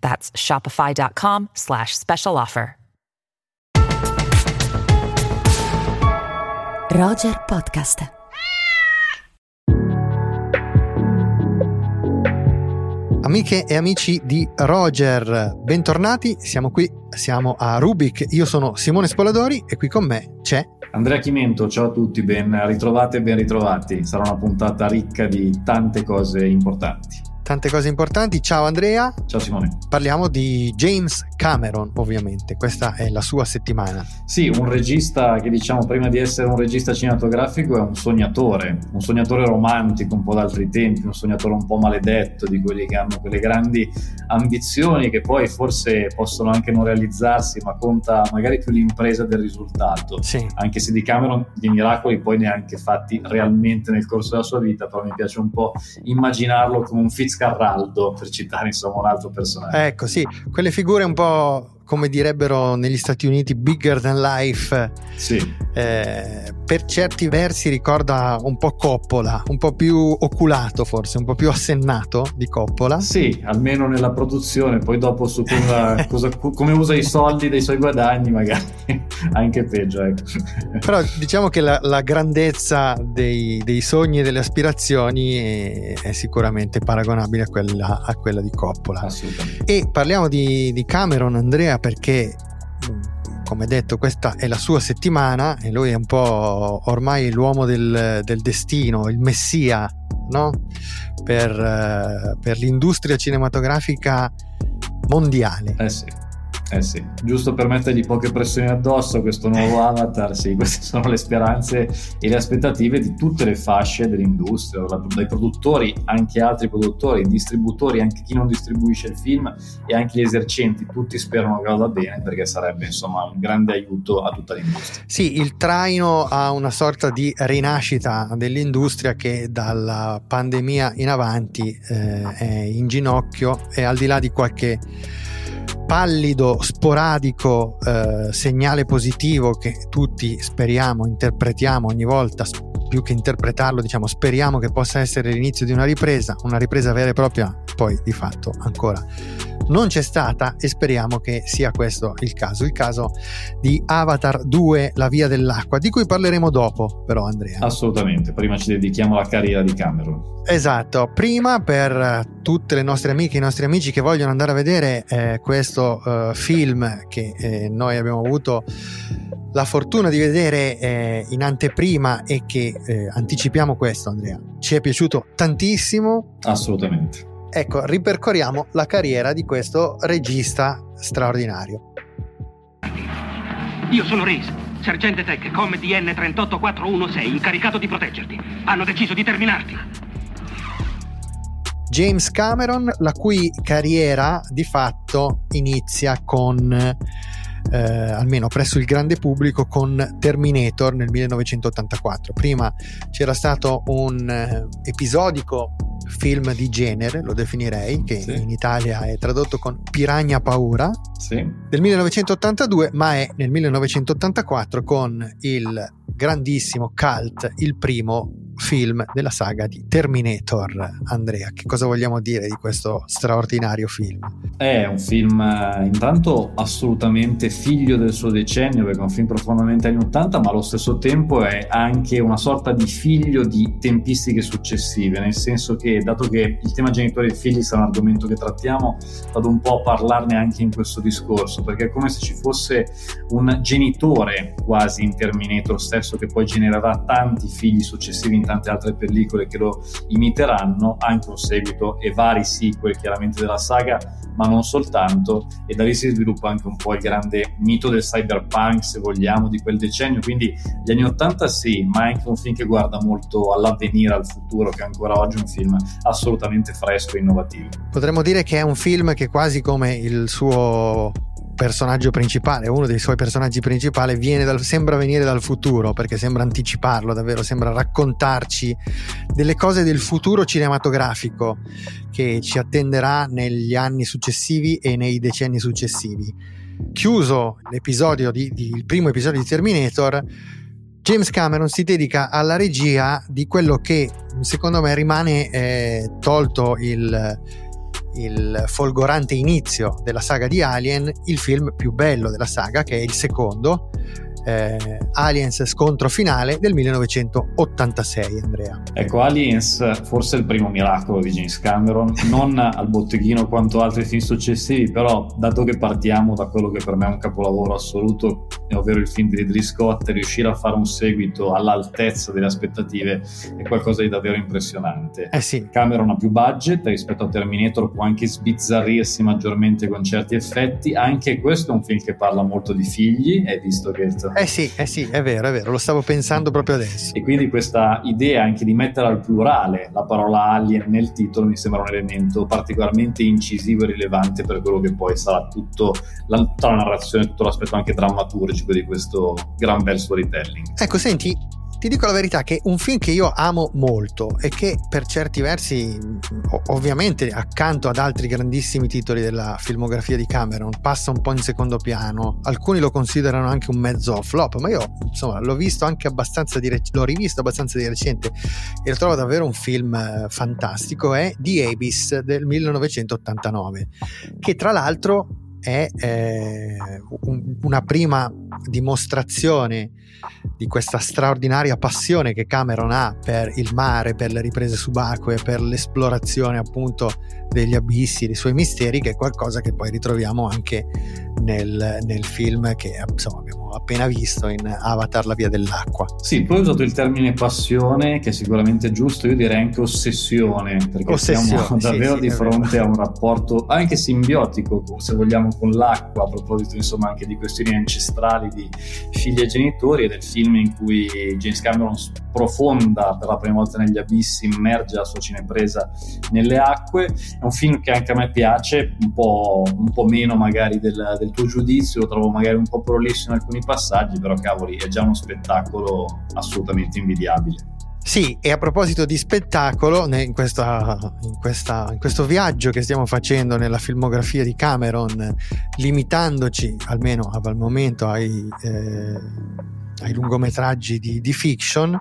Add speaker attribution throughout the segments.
Speaker 1: That's shopify.com slash special offer.
Speaker 2: Roger Podcast.
Speaker 3: Amiche e amici di Roger, bentornati, siamo qui, siamo a Rubik, io sono Simone Spoladori e qui con me c'è
Speaker 4: Andrea Chimento, ciao a tutti, ben ritrovate e ben ritrovati, sarà una puntata ricca di tante cose importanti
Speaker 3: tante cose importanti. Ciao Andrea.
Speaker 4: Ciao Simone.
Speaker 3: Parliamo di James Cameron, ovviamente. Questa è la sua settimana.
Speaker 4: Sì, un regista che diciamo prima di essere un regista cinematografico è un sognatore, un sognatore romantico un po' d'altri tempi, un sognatore un po' maledetto di quelli che hanno quelle grandi ambizioni che poi forse possono anche non realizzarsi, ma conta magari più l'impresa del risultato.
Speaker 3: Sì.
Speaker 4: Anche se di Cameron di miracoli poi neanche fatti realmente nel corso della sua vita, però mi piace un po' immaginarlo come un Fitzcarraldo Fitzcarraldo, per citare insomma un altro personaggio.
Speaker 3: Ecco, sì, quelle figure un po' come direbbero negli Stati Uniti, bigger than life.
Speaker 4: Sì.
Speaker 3: Eh, per certi versi ricorda un po' Coppola, un po' più oculato forse, un po' più assennato di Coppola.
Speaker 4: Sì, almeno nella produzione, poi dopo su cosa, cosa, come usa i soldi dei suoi guadagni magari anche peggio. Ecco.
Speaker 3: Però diciamo che la, la grandezza dei, dei, sogni e delle aspirazioni è, è sicuramente paragonabile a quella, a quella, di Coppola.
Speaker 4: Assolutamente.
Speaker 3: E parliamo di, di Cameron, Andrea, perché come detto questa è la sua settimana e lui è un po' ormai l'uomo del, del destino, il messia no? per, uh, per l'industria cinematografica mondiale.
Speaker 4: Eh sì. Eh sì, giusto per mettergli poche pressioni addosso questo nuovo avatar, sì, queste sono le speranze e le aspettative di tutte le fasce dell'industria, dai produttori, anche altri produttori, distributori, anche chi non distribuisce il film e anche gli esercenti, tutti sperano che vada bene perché sarebbe insomma un grande aiuto a tutta l'industria.
Speaker 3: Sì, il traino ha una sorta di rinascita dell'industria che dalla pandemia in avanti eh, è in ginocchio e al di là di qualche pallido, sporadico eh, segnale positivo che tutti speriamo, interpretiamo ogni volta, più che interpretarlo, diciamo, speriamo che possa essere l'inizio di una ripresa, una ripresa vera e propria, poi di fatto ancora non c'è stata e speriamo che sia questo il caso, il caso di Avatar 2, La via dell'acqua, di cui parleremo dopo però Andrea.
Speaker 4: Assolutamente, prima ci dedichiamo alla carriera di Cameron.
Speaker 3: Esatto, prima per tutte le nostre amiche e i nostri amici che vogliono andare a vedere eh, questo eh, film che eh, noi abbiamo avuto la fortuna di vedere eh, in anteprima e che eh, anticipiamo questo Andrea. Ci è piaciuto tantissimo.
Speaker 4: Assolutamente.
Speaker 3: Ecco, ripercorriamo la carriera di questo regista straordinario.
Speaker 5: Io sono Reese, sergente Tech, com DN 38416, incaricato di proteggerti. Hanno deciso di terminarti.
Speaker 3: James Cameron, la cui carriera di fatto inizia con eh, almeno presso il grande pubblico con Terminator nel 1984. Prima c'era stato un eh, episodico film di genere, lo definirei, che sì. in Italia è tradotto con Piragna Paura,
Speaker 4: sì.
Speaker 3: del 1982, ma è nel 1984 con il grandissimo cult, il primo film della saga di Terminator. Andrea, che cosa vogliamo dire di questo straordinario film?
Speaker 4: È un film eh, intanto assolutamente figlio del suo decennio, perché è un film profondamente anni 80, ma allo stesso tempo è anche una sorta di figlio di tempistiche successive, nel senso che dato che il tema genitori e figli sarà un argomento che trattiamo, vado un po' a parlarne anche in questo discorso, perché è come se ci fosse un genitore quasi in Terminator stesso che poi genererà tanti figli successivi in tante altre pellicole che lo imiteranno, anche un seguito e vari sequel chiaramente della saga, ma non soltanto, e da lì si sviluppa anche un po' il grande mito del cyberpunk, se vogliamo, di quel decennio, quindi gli anni 80 sì, ma è anche un film che guarda molto all'avvenire, al futuro, che ancora oggi è un film assolutamente fresco e innovativo.
Speaker 3: Potremmo dire che è un film che quasi come il suo personaggio principale, uno dei suoi personaggi principali, dal, sembra venire dal futuro perché sembra anticiparlo davvero, sembra raccontarci delle cose del futuro cinematografico che ci attenderà negli anni successivi e nei decenni successivi. Chiuso l'episodio di, di, il primo episodio di Terminator, James Cameron si dedica alla regia di quello che secondo me rimane eh, tolto il il folgorante inizio della saga di Alien, il film più bello della saga, che è il secondo, eh, Aliens scontro finale del 1986 Andrea
Speaker 4: ecco Aliens forse è il primo miracolo di James Cameron non al botteghino quanto altri film successivi però dato che partiamo da quello che per me è un capolavoro assoluto ovvero il film di Ridley Scott riuscire a fare un seguito all'altezza delle aspettative è qualcosa di davvero impressionante
Speaker 3: eh sì.
Speaker 4: Cameron ha più budget rispetto a Terminator può anche sbizzarrirsi maggiormente con certi effetti anche questo è un film che parla molto di figli e visto che
Speaker 3: eh sì, eh sì, è vero, è vero, lo stavo pensando proprio adesso.
Speaker 4: E quindi questa idea anche di mettere al plurale la parola alien nel titolo mi sembra un elemento particolarmente incisivo e rilevante per quello che poi sarà tutto la, tutta la narrazione, tutto l'aspetto anche drammaturgico di questo gran bel storytelling.
Speaker 3: Ecco, senti, ti dico la verità che un film che io amo molto e che per certi versi ovviamente accanto ad altri grandissimi titoli della filmografia di Cameron passa un po' in secondo piano. Alcuni lo considerano anche un mezzo flop ma io insomma l'ho visto anche abbastanza di recente l'ho rivisto abbastanza di recente e lo trovo davvero un film eh, fantastico è The Abyss del 1989 che tra l'altro è eh, un, una prima dimostrazione di questa straordinaria passione che Cameron ha per il mare, per le riprese subacquee, per l'esplorazione appunto degli abissi, dei suoi misteri, che è qualcosa che poi ritroviamo anche nel, nel film che insomma, abbiamo appena visto in Avatar La via dell'acqua.
Speaker 4: Sì, poi ho usato il termine passione, che è sicuramente giusto, io direi anche ossessione, perché ossessione, siamo davvero sì, sì, di fronte a un rapporto anche simbiotico, se vogliamo, con l'acqua, a proposito insomma anche di questioni ancestrali di figli e genitori, e del film in cui James Cameron profonda per la prima volta negli abissi, immerge la sua cinepresa nelle acque. È un film che anche a me piace, un po', un po meno magari del, del, tuo giudizio, lo trovo magari un po' prolisso in alcuni passaggi, però cavoli, è già uno spettacolo assolutamente invidiabile.
Speaker 3: Sì, e a proposito di spettacolo, in, questa, in, questa, in, questo viaggio che stiamo facendo nella filmografia di Cameron, limitandoci almeno al momento ai, eh, ai lungometraggi di, di, fiction,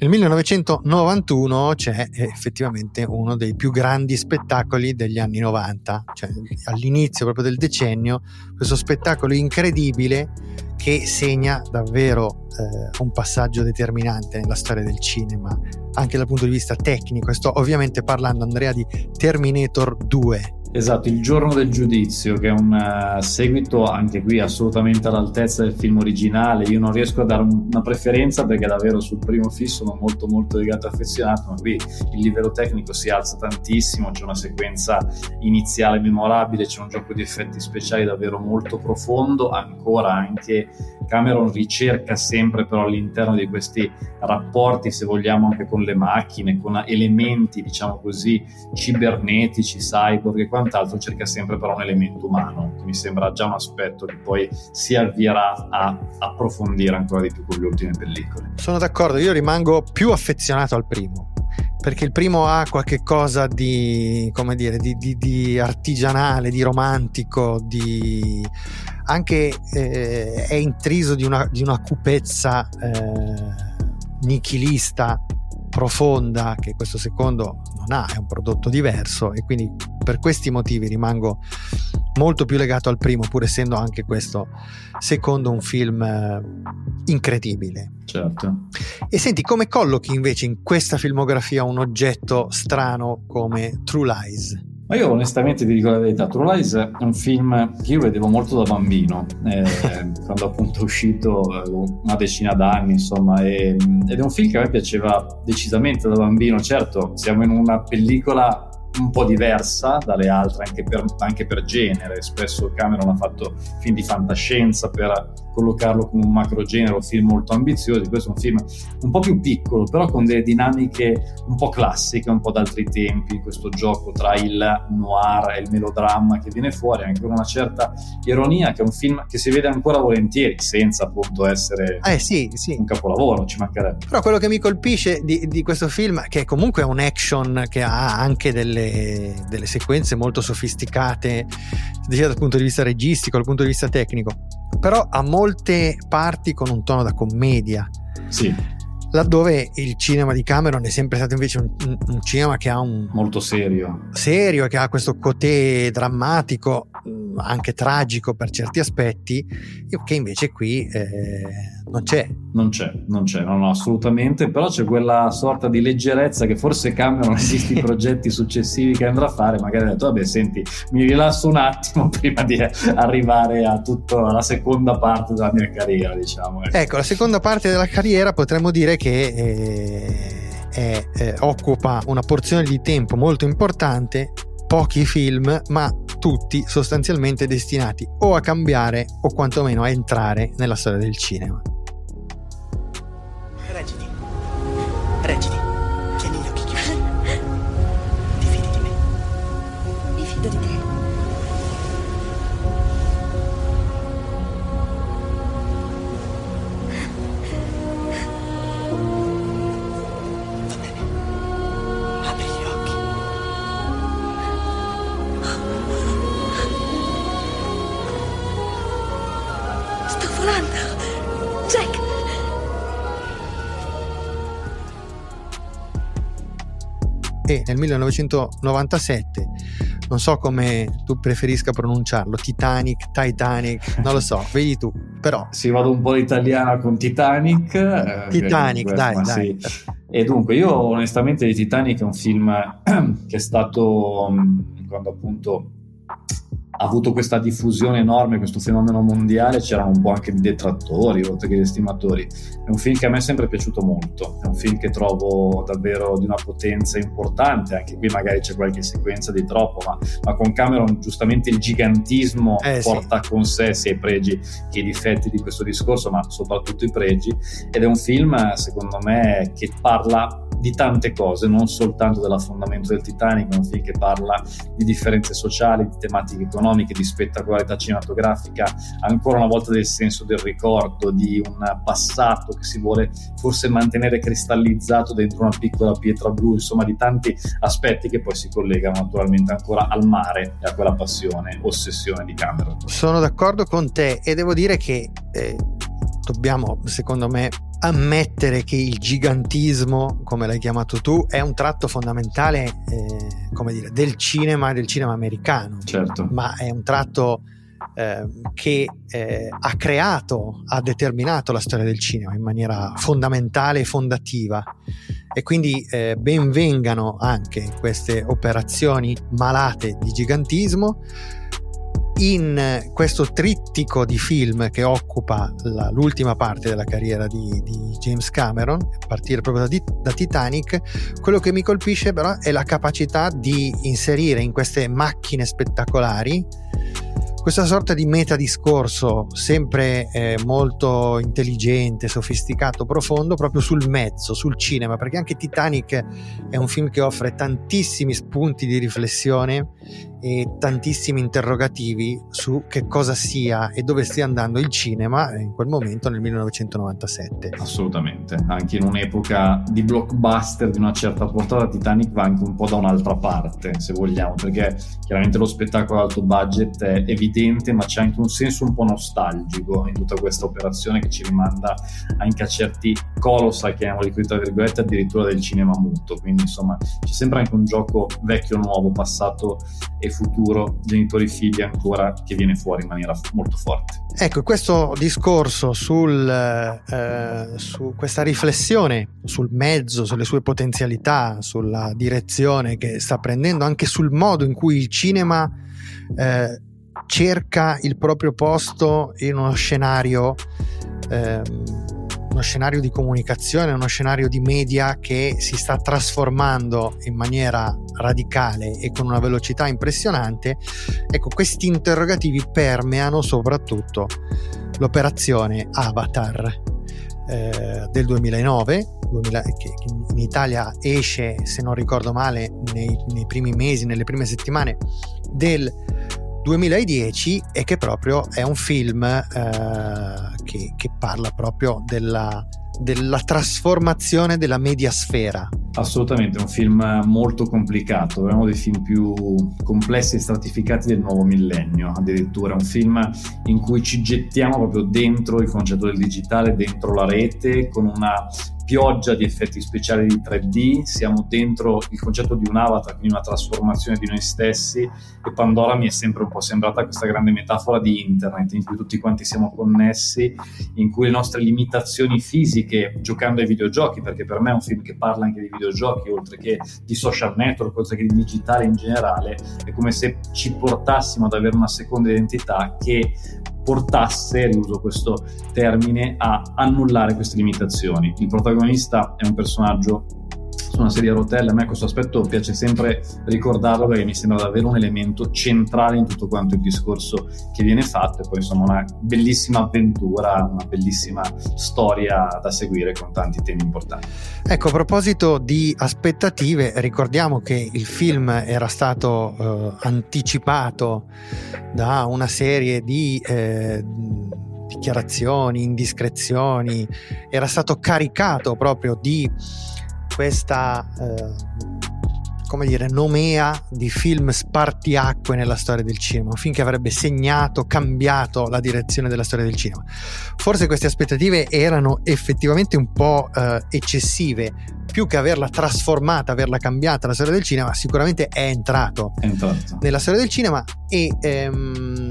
Speaker 3: nel 1991 c'è effettivamente uno dei più grandi spettacoli degli anni 90, cioè all'inizio proprio del decennio, questo spettacolo incredibile che segna davvero eh, un passaggio determinante nella storia del cinema, anche dal punto di vista tecnico. E sto ovviamente parlando, Andrea, di Terminator 2
Speaker 4: Esatto, Il giorno del giudizio, che è un uh, seguito anche qui assolutamente all'altezza del film originale. Io non riesco a dare una preferenza perché davvero sul primo film sono molto molto legato e affezionato, ma qui il livello tecnico si alza tantissimo, c'è una sequenza iniziale memorabile, c'è un gioco di effetti speciali davvero molto profondo, ancora anche Cameron ricerca sempre però all'interno di questi rapporti, se vogliamo, anche con le macchine, con elementi, diciamo così, cibernetici, cyborg e quant'altro, cerca sempre però un elemento umano, che mi sembra già un aspetto che poi si avvierà a approfondire ancora di più con le ultime pellicole.
Speaker 3: Sono d'accordo, io rimango più affezionato al primo perché il primo ha qualche cosa di, come dire, di, di, di artigianale, di romantico, di anche eh, è intriso di una, di una cupezza eh, nichilista profonda che questo secondo non ha, è un prodotto diverso e quindi per questi motivi rimango molto più legato al primo, pur essendo anche questo secondo un film eh, incredibile.
Speaker 4: Certo.
Speaker 3: E senti, come collochi invece in questa filmografia un oggetto strano come True Lies?
Speaker 4: Ma io onestamente ti dico la verità, True Lies è un film che io vedevo molto da bambino, eh, quando appunto è uscito una decina d'anni, insomma, e, ed è un film che a me piaceva decisamente da bambino. Certo, siamo in una pellicola un po' diversa dalle altre anche per, anche per genere. Spesso Cameron ha fatto film di fantascienza per collocarlo come un macro genere, film molto ambiziosi, questo è un film un po' più piccolo, però con delle dinamiche un po' classiche, un po' d'altri tempi, questo gioco tra il noir e il melodramma che viene fuori, anche con una certa ironia, che è un film che si vede ancora volentieri, senza appunto essere
Speaker 3: eh, sì, sì.
Speaker 4: un capolavoro, ci mancherebbe.
Speaker 3: Però quello che mi colpisce di, di questo film, che è comunque un action che ha anche delle, delle sequenze molto sofisticate, sia dal punto di vista registico, dal punto di vista tecnico, però ha molte parti con un tono da commedia.
Speaker 4: Sì
Speaker 3: laddove il cinema di Cameron è sempre stato invece un, un, cinema che ha un
Speaker 4: molto serio.
Speaker 3: serio che ha questo cotè drammatico anche tragico per certi aspetti che invece qui eh, non c'è.
Speaker 4: Non c'è, non c'è, no, no, assolutamente, però c'è quella sorta di leggerezza che forse cambiano esiste i progetti successivi che andrà a fare, magari ha detto, vabbè, senti, mi rilasso un attimo prima di arrivare a tutta la seconda parte della mia carriera, diciamo.
Speaker 3: Ecco, ecco la seconda parte della carriera potremmo dire che eh, è, eh, occupa una porzione di tempo molto importante, pochi film, ma tutti sostanzialmente destinati o a cambiare o quantomeno a entrare nella storia del cinema.
Speaker 6: Reggiti. Tieni
Speaker 3: nel 1997 non so come tu preferisca pronunciarlo Titanic, Titanic, non lo so, vedi tu, però
Speaker 4: si vado un po' italiana con Titanic
Speaker 3: eh, Titanic, dai,
Speaker 4: dai. Sì. e dunque io onestamente Titanic è un film che è stato quando appunto ha avuto questa diffusione enorme, questo fenomeno mondiale, c'erano un po' anche di detrattori oltre che di estimatori. È un film che a me è sempre piaciuto molto, è un film che trovo davvero di una potenza importante, anche qui magari c'è qualche sequenza di troppo, ma, ma con Cameron giustamente il gigantismo eh, porta sì. con sé sia i pregi che i difetti di questo discorso, ma soprattutto i pregi, ed è un film secondo me che parla di tante cose, non soltanto dell'affondamento del Titanic, è un film che parla di differenze sociali, di tematiche economiche, di spettacolarità cinematografica, ancora una volta del senso del ricordo, di un passato che si vuole forse mantenere cristallizzato dentro una piccola pietra blu, insomma di tanti aspetti che poi si collegano naturalmente ancora al mare e a quella passione, ossessione di Cameron.
Speaker 3: Sono d'accordo con te e devo dire che eh, dobbiamo, secondo me, ammettere che il gigantismo, come l'hai chiamato tu, è un tratto fondamentale eh, come dire, del cinema, del cinema americano,
Speaker 4: certo.
Speaker 3: ma è un tratto eh, che eh, ha creato, ha determinato la storia del cinema in maniera fondamentale e fondativa. E quindi eh, benvengano anche queste operazioni malate di gigantismo in questo trittico di film che occupa la, l'ultima parte della carriera di, di, James Cameron, a partire proprio da, da, Titanic, quello che mi colpisce però è la capacità di inserire in queste macchine spettacolari questa sorta di metadiscorso sempre eh, molto intelligente, sofisticato, profondo proprio sul mezzo, sul cinema, perché anche Titanic è un film che offre tantissimi spunti di riflessione e tantissimi interrogativi su che cosa sia e dove stia andando il cinema in quel momento nel 1997.
Speaker 4: Assolutamente, anche in un'epoca di blockbuster di una certa portata Titanic va anche un po' da un'altra parte, se vogliamo, perché chiaramente lo spettacolo alto budget è evidente, ma c'è anche un senso un po' nostalgico in tutta questa operazione che ci rimanda anche a certi colossal, chiamiamoli qui tra virgolette, addirittura del cinema muto, quindi insomma c'è sempre anche un gioco vecchio-nuovo, passato e futuro genitori-figli ancora che viene fuori in maniera molto forte.
Speaker 3: Ecco, questo discorso sul, eh, su questa riflessione sul mezzo, sulle sue potenzialità, sulla direzione che sta prendendo, anche sul modo in cui il cinema eh, cerca il proprio posto in uno scenario eh, uno scenario di comunicazione, uno scenario di media che si sta trasformando in maniera radicale e con una velocità impressionante, ecco, questi interrogativi permeano soprattutto l'operazione Avatar eh, del 2009, 2000, che in Italia esce, se non ricordo male, nei, nei primi mesi, nelle prime settimane del 2010 e che proprio è un film eh, che, che, parla proprio della, della trasformazione della mediasfera.
Speaker 4: Assolutamente, è un film molto complicato, è uno dei film più complessi e stratificati del nuovo millennio, addirittura un film in cui ci gettiamo proprio dentro il concetto del digitale, dentro la rete, con una pioggia di effetti speciali di 3D, siamo dentro il concetto di un avatar, quindi una trasformazione di noi stessi e Pandora mi è sempre un po' sembrata questa grande metafora di internet in cui tutti quanti siamo connessi, in cui le nostre limitazioni fisiche giocando ai videogiochi, perché per me è un film che parla anche di videogiochi oltre che di social network, oltre che di digitale in generale, è come se ci portassimo ad avere una seconda identità che portasse, riuso questo termine, a annullare queste limitazioni. Il protagonista è un personaggio su una serie a rotelle, a me questo aspetto piace sempre ricordarlo perché mi sembra davvero un elemento centrale in tutto quanto il discorso che viene fatto. E poi insomma una bellissima avventura, una bellissima storia da seguire con tanti temi importanti.
Speaker 3: Ecco, a proposito di aspettative, ricordiamo che il film era stato eh, anticipato da una serie di... Eh, dichiarazioni, indiscrezioni, era stato caricato proprio di questa eh, come dire, nomea di film spartiacque nella storia del cinema, un film che avrebbe segnato, cambiato la direzione della storia del cinema. Forse queste aspettative erano effettivamente un po' eh, eccessive, più che averla trasformata, averla cambiata la storia del cinema, sicuramente è entrato,
Speaker 4: è entrato.
Speaker 3: nella storia del cinema e ehm,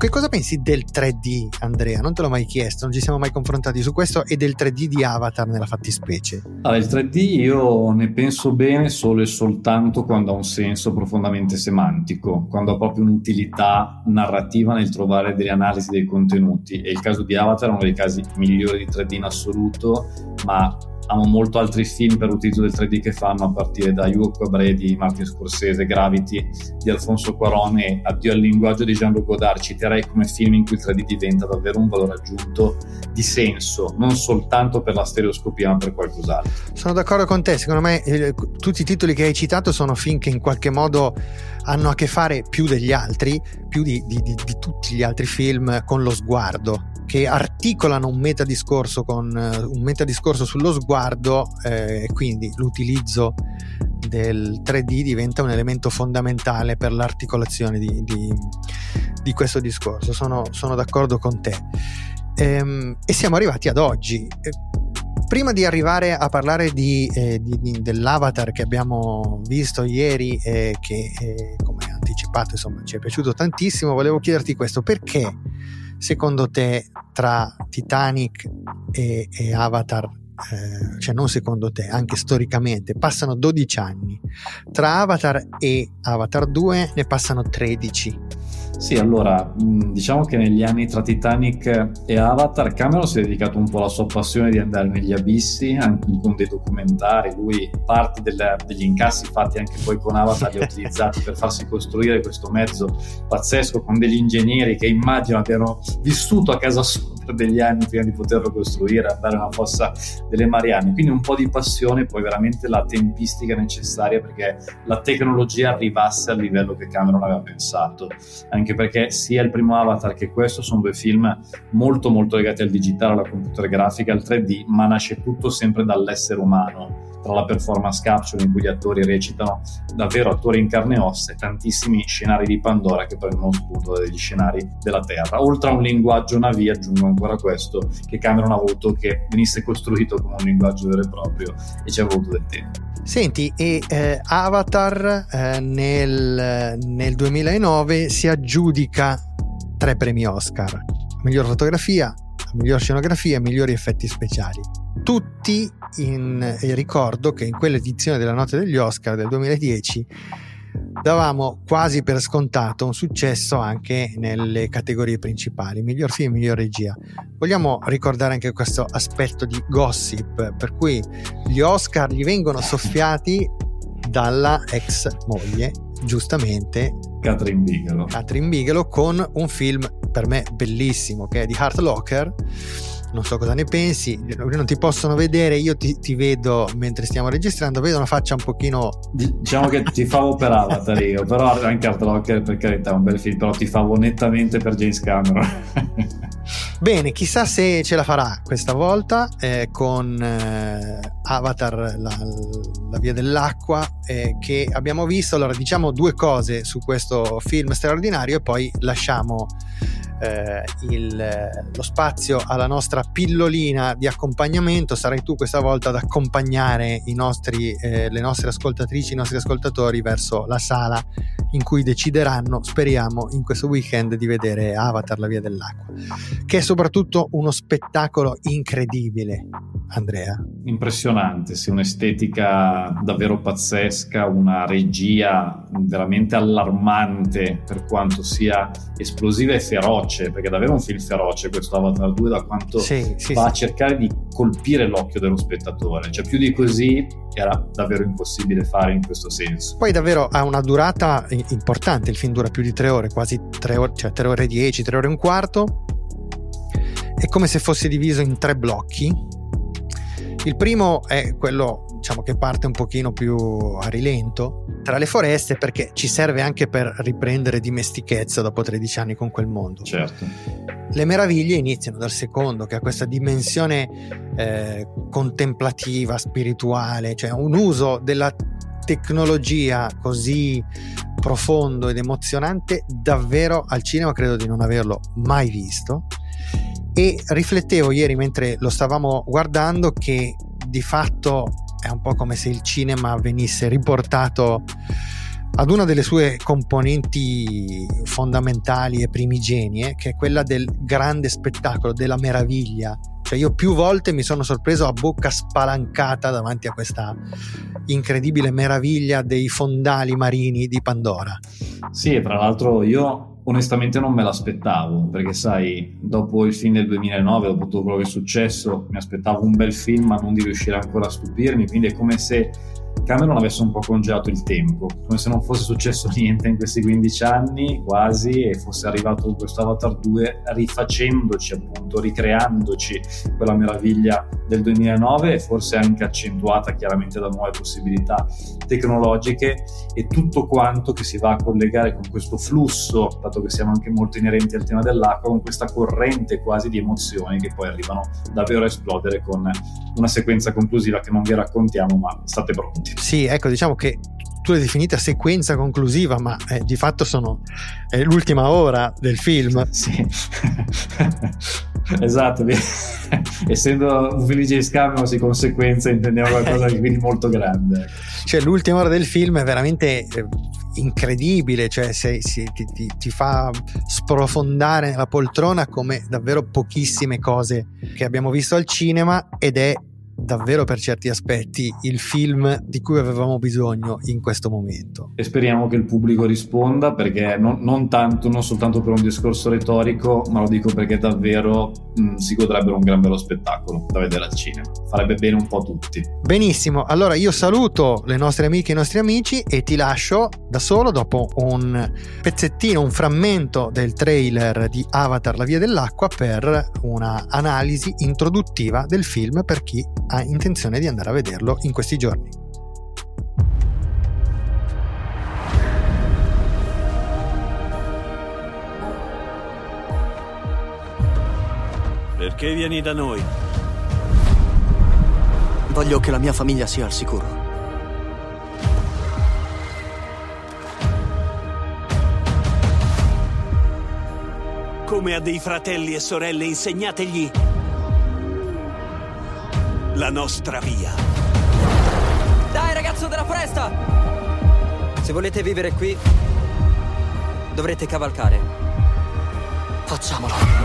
Speaker 3: che cosa pensi del 3D, Andrea? Non te l'ho mai chiesto, non ci siamo mai confrontati su questo e del 3D di Avatar nella fattispecie.
Speaker 4: Allora, il 3D io ne penso bene solo e soltanto quando ha un senso profondamente semantico, quando ha proprio un'utilità narrativa nel trovare delle analisi dei contenuti. E il caso di Avatar è uno dei casi migliori di 3D in assoluto, ma amo molto altri film per l'utilizzo del 3D che fanno a partire da Hugo Cabret di Martin Scorsese, Gravity di Alfonso Cuarón e Addio al linguaggio di Jean-Luc Godard. Citerei come film in cui il 3D diventa davvero un valore aggiunto di senso non soltanto per la stereoscopia ma per qualcos'altro.
Speaker 3: Sono d'accordo con te. Secondo me eh, tutti i titoli che hai citato sono film che in qualche modo hanno a che fare più degli altri più di, di, di, di tutti gli altri film con lo sguardo che articolano un metadiscorso con uh, un metadiscorso sullo sguardo e eh, quindi l'utilizzo del 3D diventa un elemento fondamentale per l'articolazione di, di, di questo discorso. Sono, sono, d'accordo con te. Ehm, e siamo arrivati ad oggi. Prima di arrivare a parlare di, eh, dell'avatar che abbiamo visto ieri e che, eh, come anticipato, insomma, ci è piaciuto tantissimo, volevo chiederti questo: perché secondo te tra Titanic e, e Avatar, eh, cioè non secondo te, anche storicamente, passano 12 anni, tra Avatar e Avatar 2 ne passano 13
Speaker 4: sì, allora, diciamo che negli anni tra Titanic e Avatar, Cameron si è dedicato un po' alla sua passione di andare negli abissi, anche con dei documentari. Lui parte del, degli incassi fatti anche poi con Avatar li ha utilizzati per farsi costruire questo mezzo pazzesco con degli ingegneri che immagino abbiano vissuto a casa sua per degli anni prima di poterlo costruire, andare nella fossa delle Marianne. Quindi un po' di passione, poi veramente la tempistica necessaria perché la tecnologia arrivasse al livello che Cameron aveva pensato. Anche perché sia il primo Avatar che questo sono due film molto molto legati al digitale, alla computer grafica, al 3D, ma nasce tutto sempre dall'essere umano tra la performance capture in cui gli attori recitano davvero attori in carne e ossa e tantissimi scenari di Pandora che prendono spunto dagli scenari della Terra. Oltre a un linguaggio navi, aggiungo ancora questo, che Cameron ha voluto che venisse costruito come un linguaggio vero e proprio e ci ha voluto del tempo.
Speaker 3: Senti, e eh, Avatar eh, nel, nel 2009 si aggiudica tre premi Oscar. Miglior fotografia, miglior scenografia migliori effetti speciali. Tutti in, ricordo che in quell'edizione della notte degli Oscar del 2010 davamo quasi per scontato un successo anche nelle categorie principali, miglior film, miglior regia. Vogliamo ricordare anche questo aspetto di gossip, per cui gli Oscar gli vengono soffiati dalla ex moglie, giustamente
Speaker 4: Catherine Bigelow.
Speaker 3: Catherine Bigelow con un film per me bellissimo che è di Heart Locker non so cosa ne pensi, non ti possono vedere, io ti, ti, vedo mentre stiamo registrando, vedo una faccia un pochino...
Speaker 4: Diciamo che ti favo per Avatar io, però anche Art Locker per carità è un bel film, però ti favo nettamente per James Cameron.
Speaker 3: Bene, chissà se ce la farà questa volta eh, con eh, Avatar, la, la, via dell'acqua, eh, che abbiamo visto. Allora, diciamo due cose su questo film straordinario e poi lasciamo eh, il, lo spazio alla nostra pillolina di accompagnamento. Sarai tu questa volta ad accompagnare nostri, eh, le nostre ascoltatrici, i nostri ascoltatori verso la sala in cui decideranno, speriamo, in questo weekend di vedere Avatar, la via dell'acqua, che è soprattutto uno spettacolo incredibile. Andrea.
Speaker 4: Impressionante, sì, un'estetica davvero pazzesca, una regia veramente allarmante per quanto sia esplosiva e feroce, perché è davvero un film feroce questo Avatar 2 da quanto sì, sì, va a cercare di colpire l'occhio dello spettatore, cioè più di così era davvero impossibile fare in questo senso.
Speaker 3: Poi davvero ha una durata importante, il film dura più di tre ore, quasi tre ore, cioè tre ore e dieci, tre ore e un quarto, è come se fosse diviso in tre blocchi il primo è quello diciamo che parte un pochino più a rilento tra le foreste perché ci serve anche per riprendere dimestichezza dopo 13 anni con quel mondo.
Speaker 4: Certo.
Speaker 3: Le meraviglie iniziano dal secondo che ha questa dimensione eh, contemplativa, spirituale, cioè un uso della tecnologia così profondo ed emozionante davvero al cinema credo di non averlo mai visto e riflettevo ieri mentre lo stavamo guardando che di fatto è un po' come se il cinema venisse riportato ad una delle sue componenti fondamentali e primigenie, che è quella del grande spettacolo, della meraviglia. Cioè io più volte mi sono sorpreso a bocca spalancata davanti a questa incredibile meraviglia dei fondali marini di Pandora.
Speaker 4: Sì, tra l'altro io onestamente non me l'aspettavo, perché sai, dopo il film del 2009, dopo tutto quello che è successo, mi aspettavo un bel film, ma non di riuscire ancora a stupirmi, quindi è come se Cameron avesse un po' congelato il tempo, come se non fosse successo niente in questi 15 anni quasi e fosse arrivato questo Avatar 2 rifacendoci appunto, ricreandoci quella meraviglia del 2009 e forse anche accentuata chiaramente da nuove possibilità tecnologiche e tutto quanto che si va a collegare con questo flusso, dato che siamo anche molto inerenti al tema dell'acqua, con questa corrente quasi di emozioni che poi arrivano davvero a esplodere con una sequenza conclusiva che non vi raccontiamo ma state pronti.
Speaker 3: Sì, ecco, diciamo che tu l'hai definita sequenza conclusiva, ma eh, di fatto sono è l'ultima ora del film.
Speaker 4: Sì, esatto. Essendo un film di Cameron, di conseguenza intendiamo qualcosa di quindi molto grande. Ecco.
Speaker 3: Cioè, l'ultima ora del film è veramente eh, incredibile, cioè se, se, ti, ti, ti, fa sprofondare nella poltrona come davvero pochissime cose che abbiamo visto al cinema ed è davvero per certi aspetti il film di cui avevamo bisogno in questo momento.
Speaker 4: E speriamo che il pubblico risponda perché non, non tanto, non soltanto per un discorso retorico, ma lo dico perché davvero mh, si godrebbero un gran bello spettacolo da vedere al cinema. Farebbe bene un po' a tutti.
Speaker 3: Benissimo, allora io saluto le nostre amiche e i nostri amici e ti lascio da solo dopo un pezzettino, un frammento del trailer di Avatar La Via dell'Acqua per una analisi introduttiva del film per chi ha intenzione di andare a vederlo in questi giorni.
Speaker 7: Perché vieni da noi?
Speaker 6: Voglio che la mia famiglia sia al sicuro.
Speaker 7: Come a dei fratelli e sorelle insegnategli la nostra via.
Speaker 8: Dai ragazzo della foresta! Se volete vivere qui, dovrete cavalcare.
Speaker 6: Facciamolo.